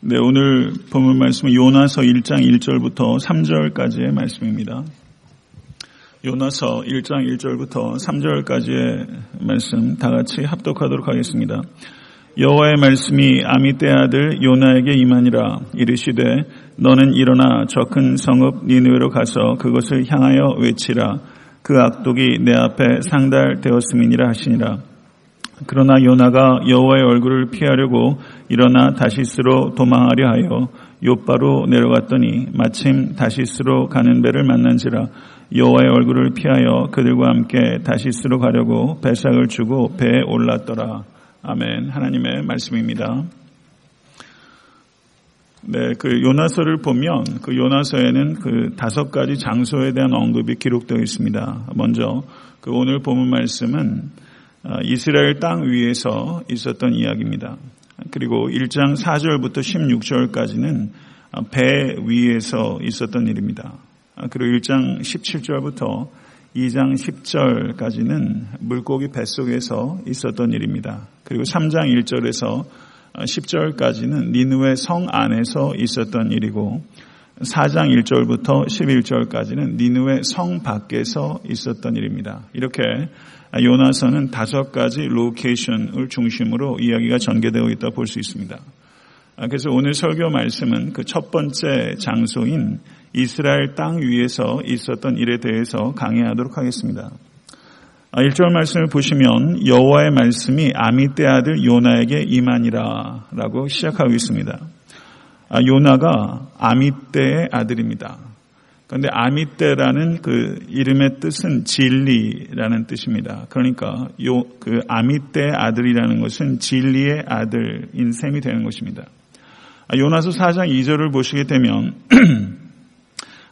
네, 오늘 본문 말씀은 요나서 1장 1절부터 3절까지의 말씀입니다. 요나서 1장 1절부터 3절까지의 말씀 다 같이 합독하도록 하겠습니다. 여호와의 말씀이 아미떼 아들 요나에게 임하니라 이르시되 너는 일어나 저 큰 성읍 니느웨로 가서 그것을 향하여 외치라 그 악독이 내 앞에 상달되었음이니라 하시니라 그러나 요나가 여호와의 얼굴을 피하려고 일어나 다시스로 도망하려 하여 요바로 내려갔더니 마침 다시스로 가는 배를 만난지라 여호와의 얼굴을 피하여 그들과 함께 다시스로 가려고 배삭을 주고 배에 올랐더라. 아멘. 하나님의 말씀입니다. 네, 그 요나서를 보면 그 요나서에는 그 다섯 가지 장소에 대한 언급이 기록되어 있습니다. 먼저 그 오늘 본문 말씀은 아, 이스라엘 땅 위에서 있었던 이야기입니다. 그리고 1장 4절부터 16절까지는 배 위에서 있었던 일입니다. 아, 그리고 1장 17절부터 2장 10절까지는 물고기 뱃속에서 있었던 일입니다. 그리고 3장 1절에서 10절까지는 니누의 성 안에서 있었던 일이고 4장 1절부터 11절까지는 니누의 성 밖에서 있었던 일입니다. 이렇게 요나서는 다섯 가지 location을 중심으로 이야기가 전개되어 있다 볼 수 있습니다. 아, 그래서 오늘 설교 말씀은 그 첫 번째 장소인 이스라엘 땅 위에서 있었던 일에 대해서 강의하도록 하겠습니다. 1절 아, 말씀을 보시면 여호와의 말씀이 아밋대의 아들 요나에게 임하니라 라고 시작하고 있습니다. 아, 요나가 아밋대의 아들입니다. 그런데 아미떼라는 그 이름의 뜻은 진리라는 뜻입니다. 그러니까 요 그 아미떼의 아들이라는 것은 진리의 아들 인 셈이 되는 것입니다. 아, 요나서 4장 2절을 보시게 되면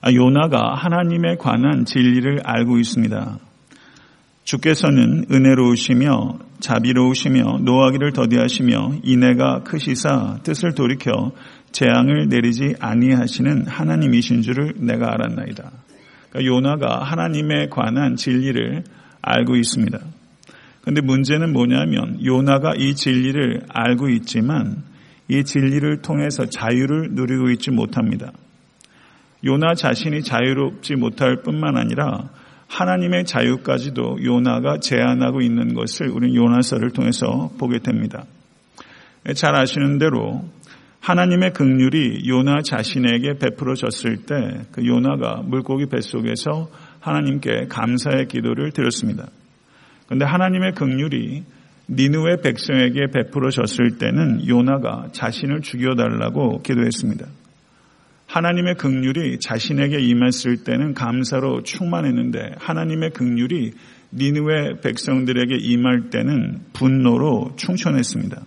아, 요나가 하나님에 관한 진리를 알고 있습니다. 주께서는 은혜로우시며 자비로우시며 노하기를 더디하시며 인애가 크시사 뜻을 돌이켜 재앙을 내리지 아니하시는 하나님이신 줄을 내가 알았나이다. 그러니까 요나가 하나님에 관한 진리를 알고 있습니다. 그런데 문제는 뭐냐면 요나가 이 진리를 알고 있지만 이 진리를 통해서 자유를 누리고 있지 못합니다. 요나 자신이 자유롭지 못할 뿐만 아니라 하나님의 자유까지도 요나가 제한하고 있는 것을 우리는 요나서를 통해서 보게 됩니다. 잘 아시는 대로 하나님의 극률이 요나 자신에게 베풀어졌을 때 그 요나가 물고기 뱃속에서 하나님께 감사의 기도를 드렸습니다. 그런데 하나님의 극률이 니누의 백성에게 베풀어졌을 때는 요나가 자신을 죽여달라고 기도했습니다. 하나님의 극률이 자신에게 임했을 때는 감사로 충만했는데 하나님의 극률이 니누의 백성들에게 임할 때는 분노로 충천했습니다.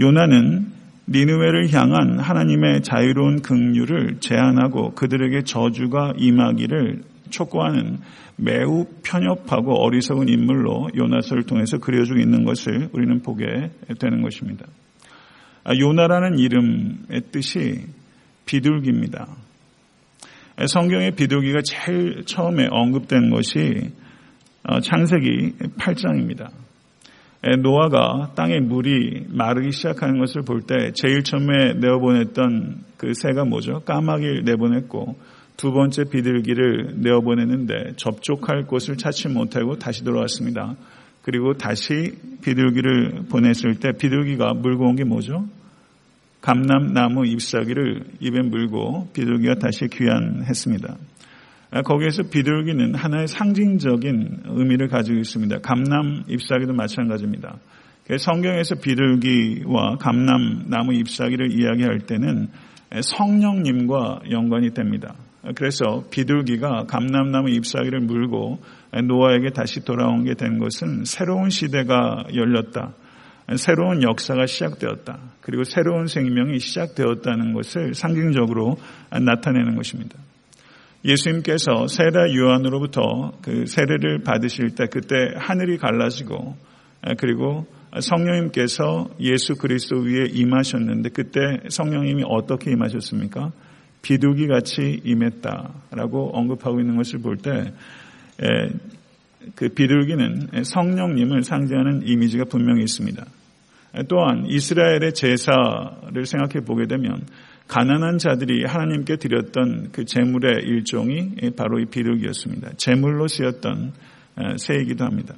요나는 니누웨를 향한 하나님의 자유로운 긍휼을 제안하고 그들에게 저주가 임하기를 촉구하는 매우 편협하고 어리석은 인물로 요나서를 통해서 그려주고 있는 것을 우리는 보게 되는 것입니다. 아, 요나라는 이름의 뜻이 비둘기입니다. 성경의 비둘기가 제일 처음에 언급된 것이 어, 창세기 8장입니다. 노아가 땅에 물이 마르기 시작하는 것을 볼 때 제일 처음에 내어보냈던 그 새가 뭐죠? 까마귀를 내보냈고 두 번째 비둘기를 내어보냈는데 접촉할 곳을 찾지 못하고 다시 돌아왔습니다. 그리고 다시 비둘기를 보냈을 때 비둘기가 물고 온 게 뭐죠? 감남나무 잎사귀를 입에 물고 비둘기가 다시 귀환했습니다. 아, 거기에서 비둘기는 하나의 상징적인 의미를 가지고 있습니다. 감남 잎사귀도 마찬가지입니다. 성경에서 비둘기와 감남 나무 잎사귀를 이야기할 때는 성령님과 연관이 됩니다. 그래서 비둘기가 감남나무 잎사귀를 물고 노아에게 다시 돌아온 게 된 것은 새로운 시대가 열렸다. 새로운 역사가 시작되었다. 그리고 새로운 생명이 시작되었다는 것을 상징적으로 나타내는 것입니다. 예수님께서 세례 요한으로부터 그 세례를 받으실 때 그때 하늘이 갈라지고 그리고 성령님께서 예수 그리스도 위에 임하셨는데 그때 성령님이 어떻게 임하셨습니까? 비둘기 같이 임했다라고 언급하고 있는 것을 볼 때 그 비둘기는 성령님을 상징하는 이미지가 분명히 있습니다. 또한 이스라엘의 제사를 생각해 보게 되면 가난한 자들이 하나님께 드렸던 그 제물의 일종이 바로 이 비둘기였습니다. 제물로 쓰였던 새이기도 합니다.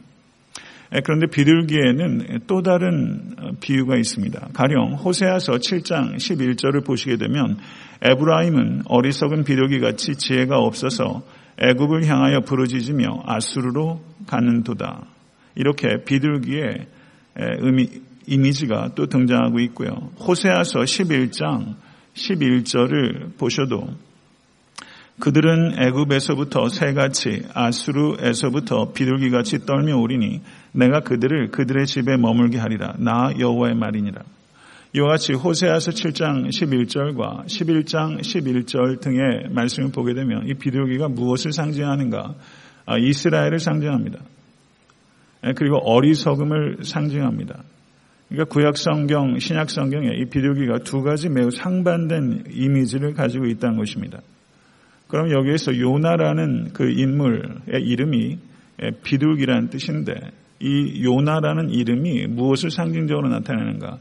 그런데 비둘기에는 또 다른 어, 비유가 있습니다. 가령 호세아서 7장 11절을 보시게 되면 에브라임은 어리석은 비둘기 같이 지혜가 없어서 애굽을 향하여 부르짖으며 아수르로 가는도다. 이렇게 비둘기의 의미, 이미지가 또 등장하고 있고요. 호세아서 11장 11절을 보셔도 그들은 애굽에서부터 새같이 아수르에서부터 비둘기같이 떨며 오리니 내가 그들을 그들의 집에 머물게 하리라. 나 여호와의 말이니라. 이와 같이 호세아서 7장 11절과 11장 11절 등의 말씀을 보게 되면 이 비둘기가 무엇을 상징하는가? 아, 이스라엘을 상징합니다. 예, 그리고 어리석음을 상징합니다. 그러니까 구약 성경, 신약 성경에 이 비둘기가 두 가지 매우 상반된 이미지를 가지고 있다는 것입니다. 그럼 여기에서 요나라는 그 인물의 이름이 비둘기라는 뜻인데 이 요나라는 이름이 무엇을 상징적으로 나타내는가?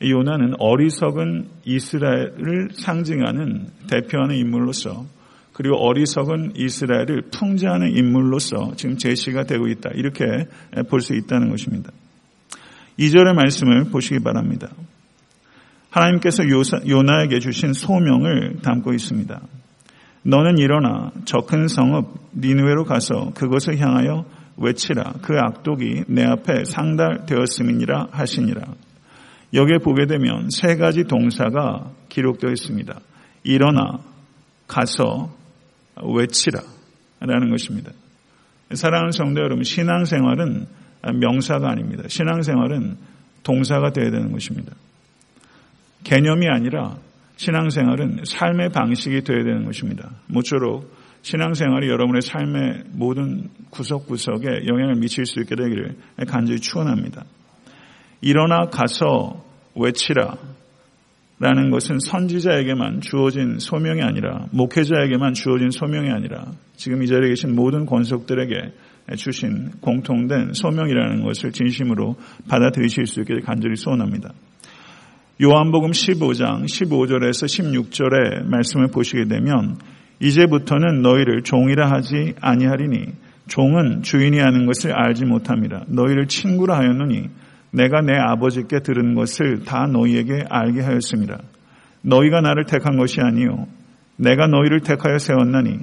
이 요나는 어리석은 이스라엘을 상징하는 대표하는 인물로서 그리고 어리석은 이스라엘을 풍자하는 인물로서 지금 제시가 되고 있다. 이렇게 볼 수 있다는 것입니다. 2절의 말씀을 보시기 바랍니다. 하나님께서 요나에게 주신 소명을 담고 있습니다. 너는 일어나 저 큰 성읍 니누에로 가서 그것을 향하여 외치라. 그 악독이 내 앞에 상달되었음이니라 하시니라. 여기에 보게 되면 세 가지 동사가 기록되어 있습니다. 일어나, 가서, 외치라. 라는 것입니다. 사랑하는 성도 여러분, 신앙생활은 명사가 아닙니다. 신앙생활은 동사가 되어야 되는 것입니다. 개념이 아니라 신앙생활은 삶의 방식이 되어야 되는 것입니다. 모쪼록 신앙생활이 여러분의 삶의 모든 구석구석에 영향을 미칠 수 있게 되기를 간절히 축원합니다. 일어나 가서 외치라 라는 것은 선지자에게만 주어진 소명이 아니라 목회자에게만 주어진 소명이 아니라 지금 이 자리에 계신 모든 권속들에게 주신 공통된 소명이라는 것을 진심으로 받아들이실 수 있게 간절히 소원합니다. 요한복음 15장 15절에서 16절의 말씀을 보시게 되면 이제부터는 너희를 종이라 하지 아니하리니 종은 주인이 하는 것을 알지 못함이라 너희를 친구라 하였느니 내가 내 아버지께 들은 것을 다 너희에게 알게 하였습니다. 너희가 나를 택한 것이 아니요 내가 너희를 택하여 세웠나니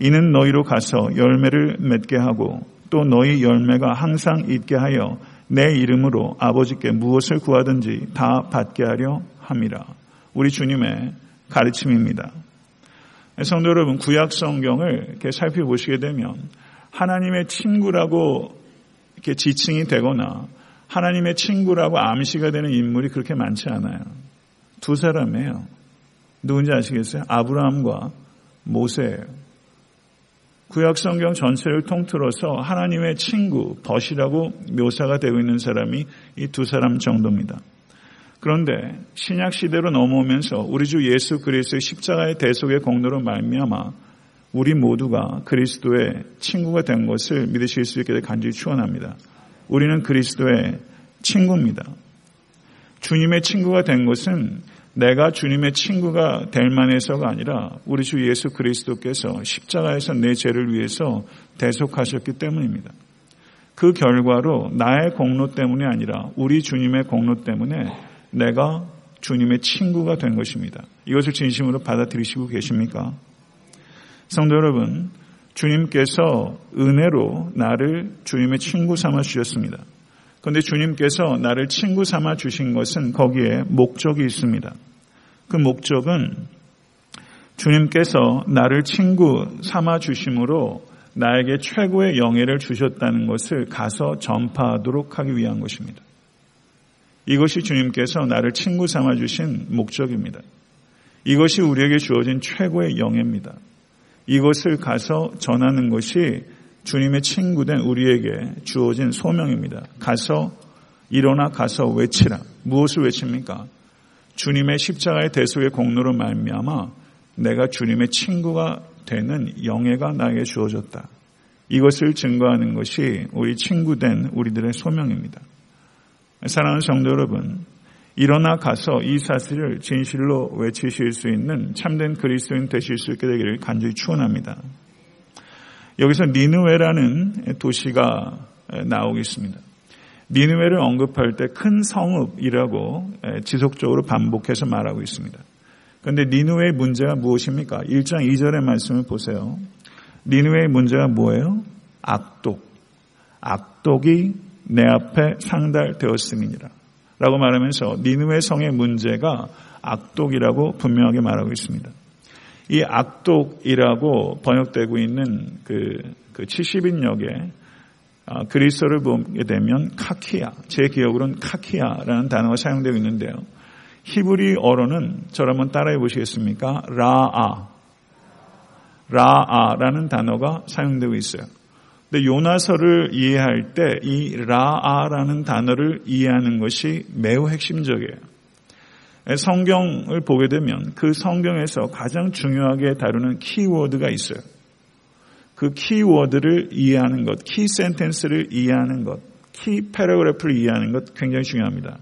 이는 너희로 가서 열매를 맺게 하고 또 너희 열매가 항상 있게 하여 내 이름으로 아버지께 무엇을 구하든지 다 받게 하려 함이라. 우리 주님의 가르침입니다. 성도 여러분, 구약 성경을 이렇게 살펴보시게 되면 하나님의 친구라고 이렇게 지칭이 되거나 하나님의 친구라고 암시가 되는 인물이 그렇게 많지 않아요. 두 사람이에요. 누군지 아시겠어요? 아브라함과 모세예요. 구약 성경 전체를 통틀어서 하나님의 친구, 벗이라고 묘사가 되고 있는 사람이 이 두 사람 정도입니다. 그런데 신약 시대로 넘어오면서 우리 주 예수 그리스도의 십자가의 대속의 공로로 말미암아 우리 모두가 그리스도의 친구가 된 것을 믿으실 수 있게 간절히 축원합니다. 우리는 그리스도의 친구입니다. 주님의 친구가 된 것은 내가 주님의 친구가 될 만해서가 아니라 우리 주 예수 그리스도께서 십자가에서 내 죄를 위해서 대속하셨기 때문입니다. 그 결과로 나의 공로 때문이 아니라 우리 주님의 공로 때문에 내가 주님의 친구가 된 것입니다. 이것을 진심으로 받아들이시고 계십니까? 성도 여러분, 주님께서 은혜로 나를 주님의 친구 삼아 주셨습니다. 그런데 주님께서 나를 친구 삼아 주신 것은 거기에 목적이 있습니다. 그 목적은 주님께서 나를 친구 삼아 주심으로 나에게 최고의 영예를 주셨다는 것을 가서 전파하도록 하기 위한 것입니다. 이것이 주님께서 나를 친구 삼아 주신 목적입니다. 이것이 우리에게 주어진 최고의 영예입니다. 이것을 가서 전하는 것이 주님의 친구된 우리에게 주어진 소명입니다. 가서 일어나 가서 외치라. 무엇을 외칩니까? 주님의 십자가의 대속의 공로로 말미암아 내가 주님의 친구가 되는 영예가 나에게 주어졌다. 이것을 증거하는 것이 우리 친구된 우리들의 소명입니다. 사랑하는 성도 여러분, 일어나 가서 이 사실을 진실로 외치실 수 있는 참된 그리스도인 되실 수 있게 되기를 간절히 축원합니다. 여기서 니누웨라는 도시가 나오겠습니다. 니누웨를 언급할 때 큰 성읍이라고 지속적으로 반복해서 말하고 있습니다. 그런데 니누웨의 문제가 무엇입니까? 1장 2절의 말씀을 보세요. 니누웨의 문제가 뭐예요? 악독. 악독이 내 앞에 상달되었음이니라. 라고 말하면서 니누웨 성의 문제가 악독이라고 분명하게 말하고 있습니다. 이 악독이라고 번역되고 있는 그, 그 70인역에 아, 그리스어를 보게 되면 카키야, 제 기억으로는 카키야라는 단어가 사용되고 있는데요. 히브리어로는 저를 한번 따라해 보시겠습니까? 라아, 라아라는 단어가 사용되고 있어요. 근데 요나서를 이해할 때 이 라아라는 단어를 이해하는 것이 매우 핵심적이에요. 성경을 보게 되면 그 성경에서 가장 중요하게 다루는 키워드가 있어요. 그 키워드를 이해하는 것, key sentence를 이해하는 것, key paragraph를 이해하는 것 굉장히 중요합니다.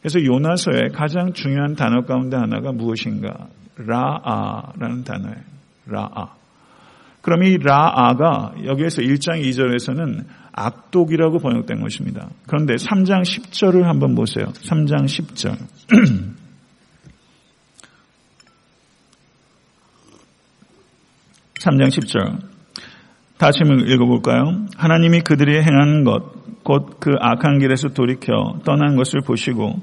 그래서 요나서의 가장 중요한 단어 가운데 하나가 무엇인가? 라아라는 단어예요. 라아. 그럼 이 라아가 여기에서 1장 2절에서는 악독이라고 번역된 것입니다. 그런데 3장 10절을 한번 보세요. 3장 10절. 3장 10절. 다시 한번 읽어볼까요? 하나님이 그들이 행한 것, 곧 그 악한 길에서 돌이켜 떠난 것을 보시고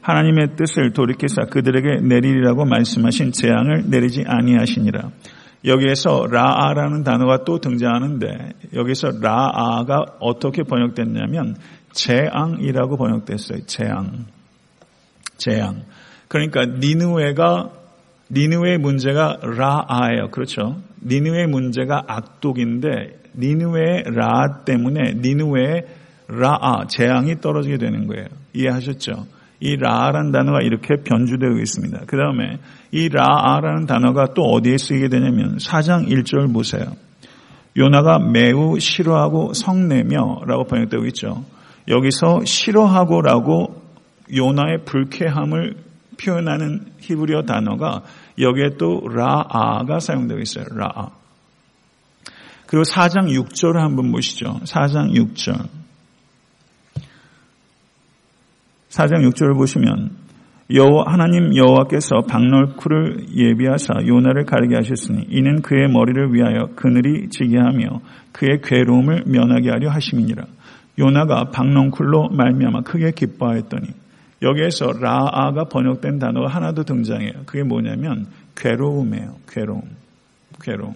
하나님의 뜻을 돌이켜서 그들에게 내리리라고 말씀하신 재앙을 내리지 아니하시니라. 여기에서 라아라는 단어가 또 등장하는데 여기서 라아가 어떻게 번역됐냐면 재앙이라고 번역됐어요. 재앙. 재앙. 그러니까 니누에가 니누의 문제가 라아예요. 그렇죠? 니누의 문제가 악독인데 니누의 라 때문에 니누의 라아 재앙이 떨어지게 되는 거예요. 이해하셨죠? 이 라라는 단어가 이렇게 변주되고 있습니다. 그 다음에 이 라아라는 단어가 또 어디에 쓰이게 되냐면 4장 1절 보세요. 요나가 매우 싫어하고 성내며 라고 번역되고 있죠. 여기서 싫어하고 라고 요나의 불쾌함을 표현하는 히브리어 단어가 여기에 또 라아가 사용되고 있어요. 라아. 그리고 4장 6절을 한번 보시죠. 4장 6절. 4장 6절을 보시면 여호 하나님 여호와께서 박널쿨을 예비하사 요나를 가르게 하셨으니 이는 그의 머리를 위하여 그늘이 지게 하며 그의 괴로움을 면하게 하려 하심이니라. 요나가 박넝쿨로 말미암아 크게 기뻐하였더니 여기에서 라아가 번역된 단어가 하나 더 등장해요. 그게 뭐냐면 괴로움이에요. 괴로움. 괴로움.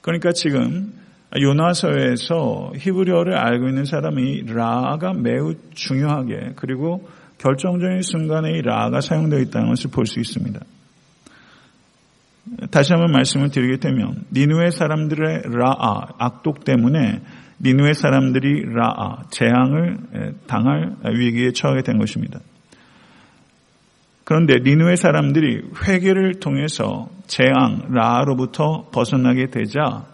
그러니까 지금 요나서에서 히브리어를 알고 있는 사람이 라가 매우 중요하게 그리고 결정적인 순간에 이 라가 사용되어 있다는 것을 볼 수 있습니다. 다시 한번 말씀을 드리게 되면 니누의 사람들의 라아 악독 때문에 니누의 사람들이 라아 재앙을 당할 위기에 처하게 된 것입니다. 그런데 니누의 사람들이 회개를 통해서 재앙 라로부터 벗어나게 되자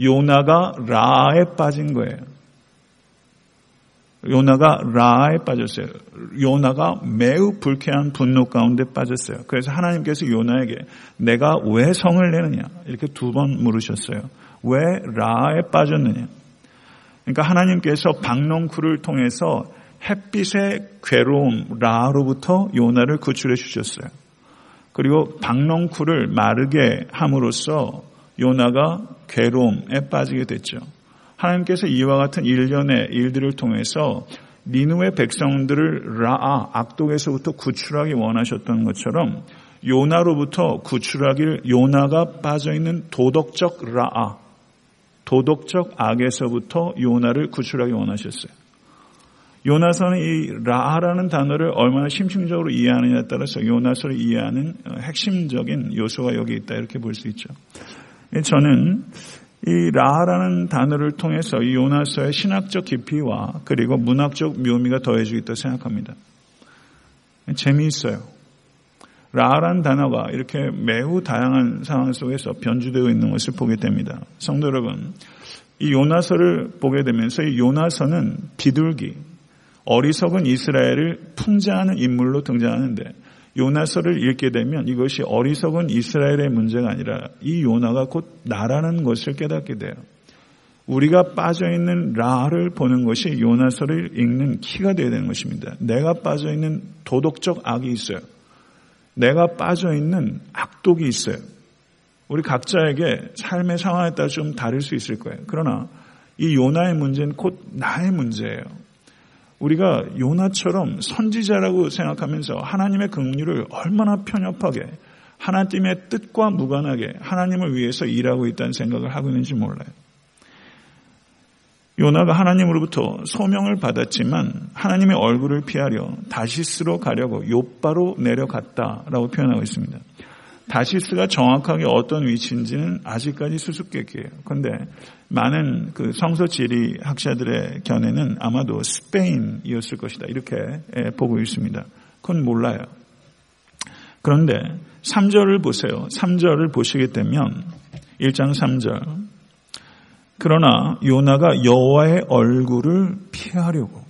요나가 라에 빠진 거예요. 요나가 라에 빠졌어요. 요나가 매우 불쾌한 분노 가운데 빠졌어요. 그래서 하나님께서 요나에게 내가 왜 성을 내느냐 이렇게 두 번 물으셨어요. 왜 라에 빠졌느냐? 그러니까 하나님께서 박농쿨을 통해서 햇빛의 괴로움 라로부터 요나를 구출해 주셨어요. 그리고 박농쿨을 마르게 함으로써 요나가 괴로움에 빠지게 됐죠. 하나님께서 이와 같은 일련의 일들을 통해서 니누의 백성들을 라아 악독에서부터 구출하기 원하셨던 것처럼 요나로부터 구출하길 요나가 빠져 있는 도덕적 라아 도덕적 악에서부터 요나를 구출하기 원하셨어요. 요나서는 이 라라는 단어를 얼마나 심층적으로 이해하느냐에 따라서 요나서를 이해하는 핵심적인 요소가 여기 있다 이렇게 볼 수 있죠. 저는 이 라라는 단어를 통해서 이 요나서의 신학적 깊이와 그리고 문학적 묘미가 더해지고 있다고 생각합니다. 재미있어요. 라라는 단어가 이렇게 매우 다양한 상황 속에서 변주되어 있는 것을 보게 됩니다. 성도 여러분, 이 요나서를 보게 되면서 이 요나서는 비둘기, 어리석은 이스라엘을 풍자하는 인물로 등장하는데 요나서를 읽게 되면 이것이 어리석은 이스라엘의 문제가 아니라 이 요나가 곧 나라는 것을 깨닫게 돼요. 우리가 빠져 있는 라를 보는 것이 요나서를 읽는 키가 되어야 되는 것입니다. 내가 빠져 있는 도덕적 악이 있어요. 내가 빠져 있는 악독이 있어요. 우리 각자에게 삶의 상황에 따라 좀 다를 수 있을 거예요. 그러나 이 요나의 문제는 곧 나의 문제예요. 우리가 요나처럼 선지자라고 생각하면서 하나님의 긍휼을 얼마나 편협하게 하나님의 뜻과 무관하게 하나님을 위해서 일하고 있다는 생각을 하고 있는지 몰라요. 요나가 하나님으로부터 소명을 받았지만 하나님의 얼굴을 피하려 다시스로 가려고 요바로 내려갔다라고 표현하고 있습니다. 다시스가 정확하게 어떤 위치인지는 아직까지 수수께끼예요. 그런데 많은 그 성서 지리 학자들의 견해는 아마도 스페인이었을 것이다. 이렇게 예, 보고 있습니다. 그건 몰라요. 그런데 3절을 보세요. 3절을 보시게 되면 1장 3절 그러나 요나가 여호와의 얼굴을 피하려고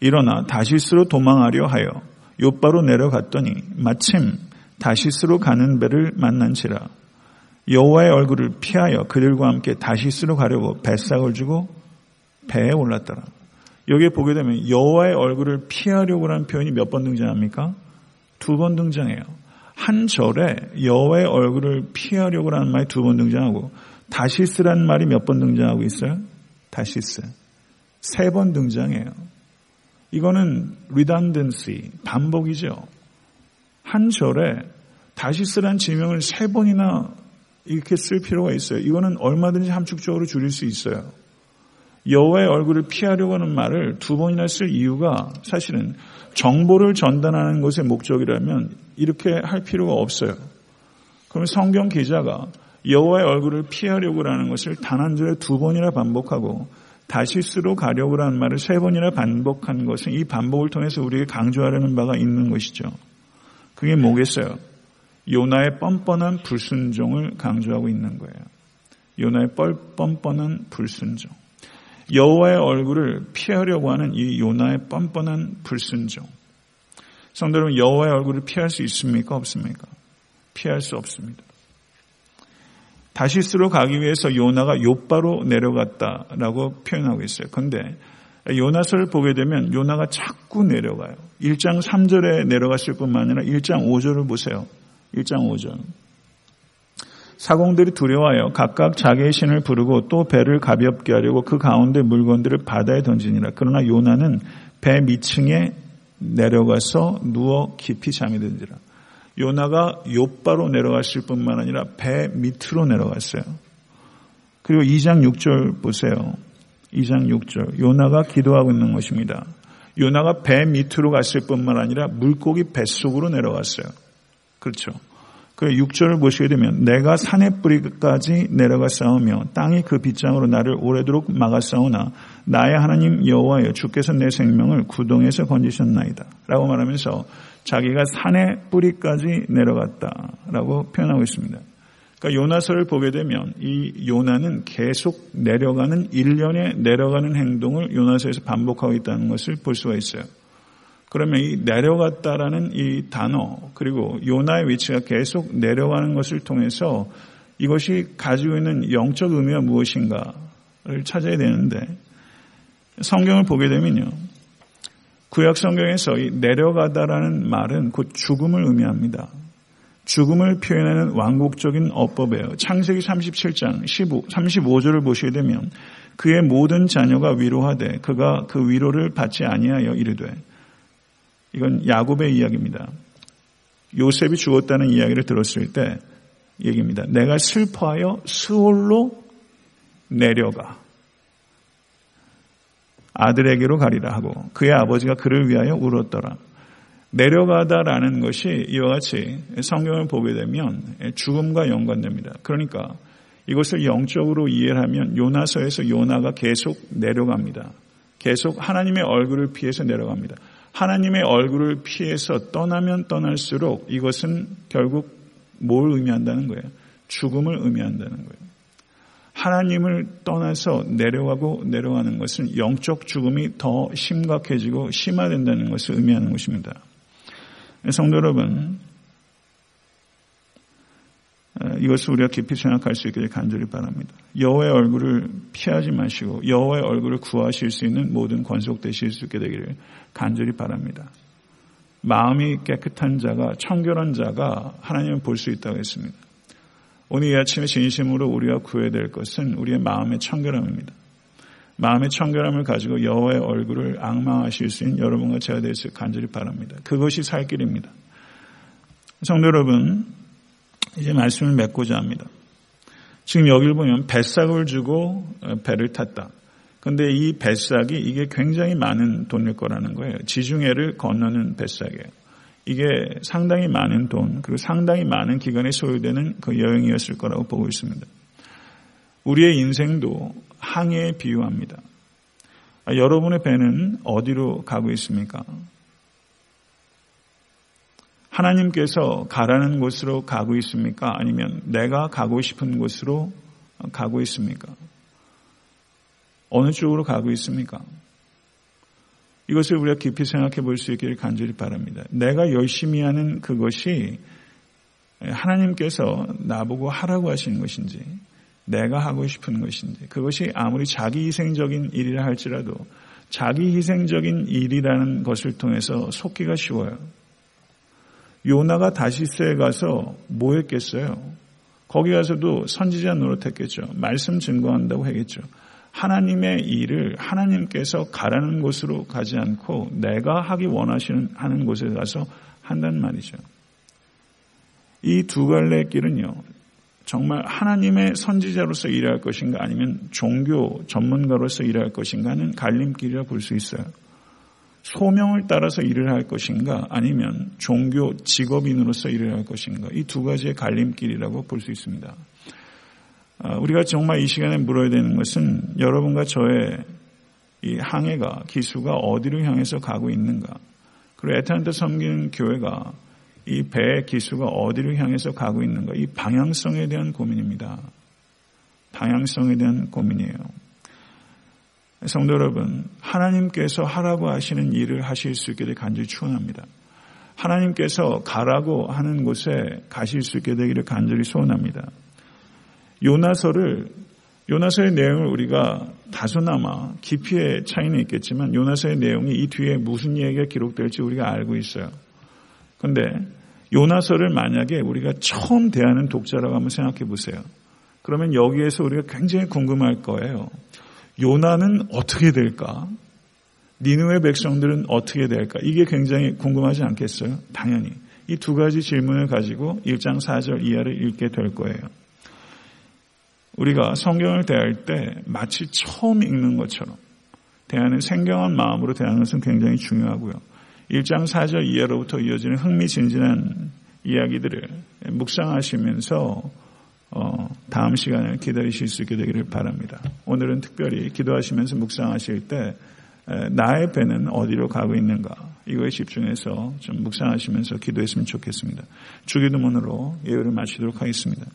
일어나 다시스로 도망하려 하여 요바로 내려갔더니 마침 다시스로 가는 배를 만난지라 여호와의 얼굴을 피하여 그들과 함께 다시스로 가려고 뱃삭을 주고 배에 올랐더라. 여기에 보게 되면 여호와의 얼굴을 피하려고라는 표현이 몇 번 등장합니까? 두 번 등장해요. 한 절에 여호와의 얼굴을 피하려고라는 말이 두 번 등장하고 다시스란 말이 몇 번 등장하고 있어요? 다시스. 세 번 등장해요. 이거는 redundancy, 반복이죠. 한 절에 다시스란 지명을 세 번이나 이렇게 쓸 필요가 있어요. 이거는 얼마든지 함축적으로 줄일 수 있어요. 여호와의 얼굴을 피하려고 하는 말을 두 번이나 쓸 이유가 사실은 정보를 전달하는 것의 목적이라면 이렇게 할 필요가 없어요. 그러면 성경 기자가 여호와의 얼굴을 피하려고 하는 것을 단 한 절에 두 번이나 반복하고 다시스로 가려고 하는 말을 세 번이나 반복한 것은 이 반복을 통해서 우리에게 강조하려는 바가 있는 것이죠. 그게 뭐겠어요? 요나의 뻔뻔한 불순종을 강조하고 있는 거예요. 요나의 뻔뻔한 불순종. 여호와의 얼굴을 피하려고 하는 이 요나의 뻔뻔한 불순종. 성도 여러분, 여호와의 얼굴을 피할 수 있습니까? 없습니까? 피할 수 없습니다. 다시스로 가기 위해서 요나가 요바로 내려갔다라고 표현하고 있어요. 그런데 요나서를 보게 되면 요나가 자꾸 내려가요. 1장 3절에 내려갔을 뿐만 아니라 1장 5절을 보세요. 1장 5절. 사공들이 두려워하여 각각 자기의 신을 부르고 또 배를 가볍게 하려고 그 가운데 물건들을 바다에 던지니라. 그러나 요나는 배 밑층에 내려가서 누워 깊이 잠이 든지라. 요나가 요바로 내려갔을 뿐만 아니라 배 밑으로 내려갔어요. 그리고 2장 6절 보세요. 2장 6절. 요나가 기도하고 있는 것입니다. 요나가 배 밑으로 갔을 뿐만 아니라 물고기 뱃속으로 내려갔어요. 그렇죠. 그 6절을 보시게 되면 내가 산의 뿌리까지 내려가 싸우며 땅이 그 빗장으로 나를 오래도록 막아 싸우나 나의 하나님 여호와여 주께서 내 생명을 구동에서 건지셨나이다. 라고 말하면서 자기가 산의 뿌리까지 내려갔다 라고 표현하고 있습니다. 그러니까 요나서를 보게 되면 이 요나는 계속 내려가는 일련의 내려가는 행동을 요나서에서 반복하고 있다는 것을 볼 수가 있어요. 그러면 이 내려갔다라는 이 단어 그리고 요나의 위치가 계속 내려가는 것을 통해서 이것이 가지고 있는 영적 의미가 무엇인가를 찾아야 되는데 성경을 보게 되면요. 구약 성경에서 내려가다라는 말은 곧 죽음을 의미합니다. 죽음을 표현하는 왕국적인 어법이에요. 창세기 37장 15, 35절을 보시게 되면 그의 모든 자녀가 위로하되 그가 그 위로를 받지 아니하여 이르되 이건 야곱의 이야기입니다. 요셉이 죽었다는 이야기를 들었을 때 얘기입니다. 내가 슬퍼하여 스올로 내려가. 아들에게로 가리라 하고 그의 아버지가 그를 위하여 울었더라. 내려가다라는 것이 이와 같이 성경을 보게 되면 죽음과 연관됩니다. 그러니까 이것을 영적으로 이해를 하면 요나서에서 요나가 계속 내려갑니다. 계속 하나님의 얼굴을 피해서 내려갑니다. 하나님의 얼굴을 피해서 떠나면 떠날수록 이것은 결국 뭘 의미한다는 거예요? 죽음을 의미한다는 거예요. 하나님을 떠나서 내려가고 내려가는 것은 영적 죽음이 더 심각해지고 심화된다는 것을 의미하는 것입니다. 성도 여러분, 이것을 우리가 깊이 생각할 수 있기를 간절히 바랍니다. 여호와의 얼굴을 피하지 마시고 여호와의 얼굴을 구하실 수 있는 모든 권속 되실 수 있게 되기를 간절히 바랍니다. 마음이 깨끗한 자가 청결한 자가 하나님을 볼 수 있다고 했습니다. 오늘 이 아침에 진심으로 우리가 구해야 될 것은 우리의 마음의 청결함입니다. 마음의 청결함을 가지고 여호와의 얼굴을 악망하실 수 있는 여러분과 제가 될수 간절히 바랍니다. 그것이 살 길입니다. 성도 여러분, 이제 말씀을 맺고자 합니다. 지금 여기를 보면 뱃삭을 주고 어, 배를 탔다. 근데 이 뱃삭이 이게 굉장히 많은 돈일 거라는 거예요. 지중해를 건너는 뱃삭이에요. 이게 상당히 많은 돈, 그리고 상당히 많은 기간에 소요되는 그 여행이었을 거라고 보고 있습니다. 우리의 인생도 항해에 비유합니다. 아, 여러분의 배는 어디로 가고 있습니까? 하나님께서 가라는 곳으로 가고 있습니까? 아니면 내가 가고 싶은 곳으로 가고 있습니까? 어느 쪽으로 가고 있습니까? 이것을 우리가 깊이 생각해 볼 수 있기를 간절히 바랍니다. 내가 열심히 하는 그것이 하나님께서 나보고 하라고 하시는 것인지, 내가 하고 싶은 것인지, 그것이 아무리 자기 희생적인 일이라 할지라도 자기 희생적인 일이라는 것을 통해서 속기가 쉬워요. 요나가 다시스에 가서 뭐 했겠어요? 거기 가서도 선지자 노릇했겠죠. 말씀 증거한다고 하겠죠. 하나님의 일을 하나님께서 가라는 곳으로 가지 않고 내가 하기 원하시는 하는 곳에 가서 한단 말이죠. 이 두 갈래의 길은요. 정말 하나님의 선지자로서 일할 것인가 아니면 종교 전문가로서 일할 것인가 하는 갈림길이라 볼 수 있어요. 소명을 따라서 일을 할 것인가 아니면 종교 직업인으로서 일을 할 것인가 이 두 가지의 갈림길이라고 볼 수 있습니다. 아, 우리가 정말 이 시간에 물어야 되는 것은 여러분과 저의 이 항해가 기수가 어디를 향해서 가고 있는가 그리고 에탄트 섬기는 교회가 이 배의 기수가 어디를 향해서 가고 있는가 이 방향성에 대한 고민입니다. 방향성에 대한 고민이에요. 성도 여러분, 하나님께서 하라고 하시는 일을 하실 수 있게 되 간절히 축원합니다. 하나님께서 가라고 하는 곳에 가실 수 있게 되기를 간절히 소원합니다. 요나서를 요나서의 내용을 우리가 다소나마 깊이의 차이는 있겠지만 요나서의 내용이 이 뒤에 무슨 얘기가 기록될지 우리가 알고 있어요. 그런데 요나서를 만약에 우리가 처음 대하는 독자라고 한번 생각해 보세요. 그러면 여기에서 우리가 굉장히 궁금할 거예요. 요나는 어떻게 될까? 니누의 백성들은 어떻게 될까? 이게 굉장히 궁금하지 않겠어요? 당연히. 이 두 가지 질문을 가지고 1장 4절 이하를 읽게 될 거예요. 우리가 성경을 대할 때 마치 처음 읽는 것처럼 대하는 생경한 마음으로 대하는 것은 굉장히 중요하고요. 1장 4절 이하로부터 이어지는 흥미진진한 이야기들을 묵상하시면서 어, 다음 시간을 기다리실 수 있게 되기를 바랍니다. 오늘은 특별히 기도하시면서 묵상하실 때 나의 배는 어디로 가고 있는가 이거에 집중해서 좀 묵상하시면서 기도했으면 좋겠습니다. 주기도문으로 예배를 마치도록 하겠습니다.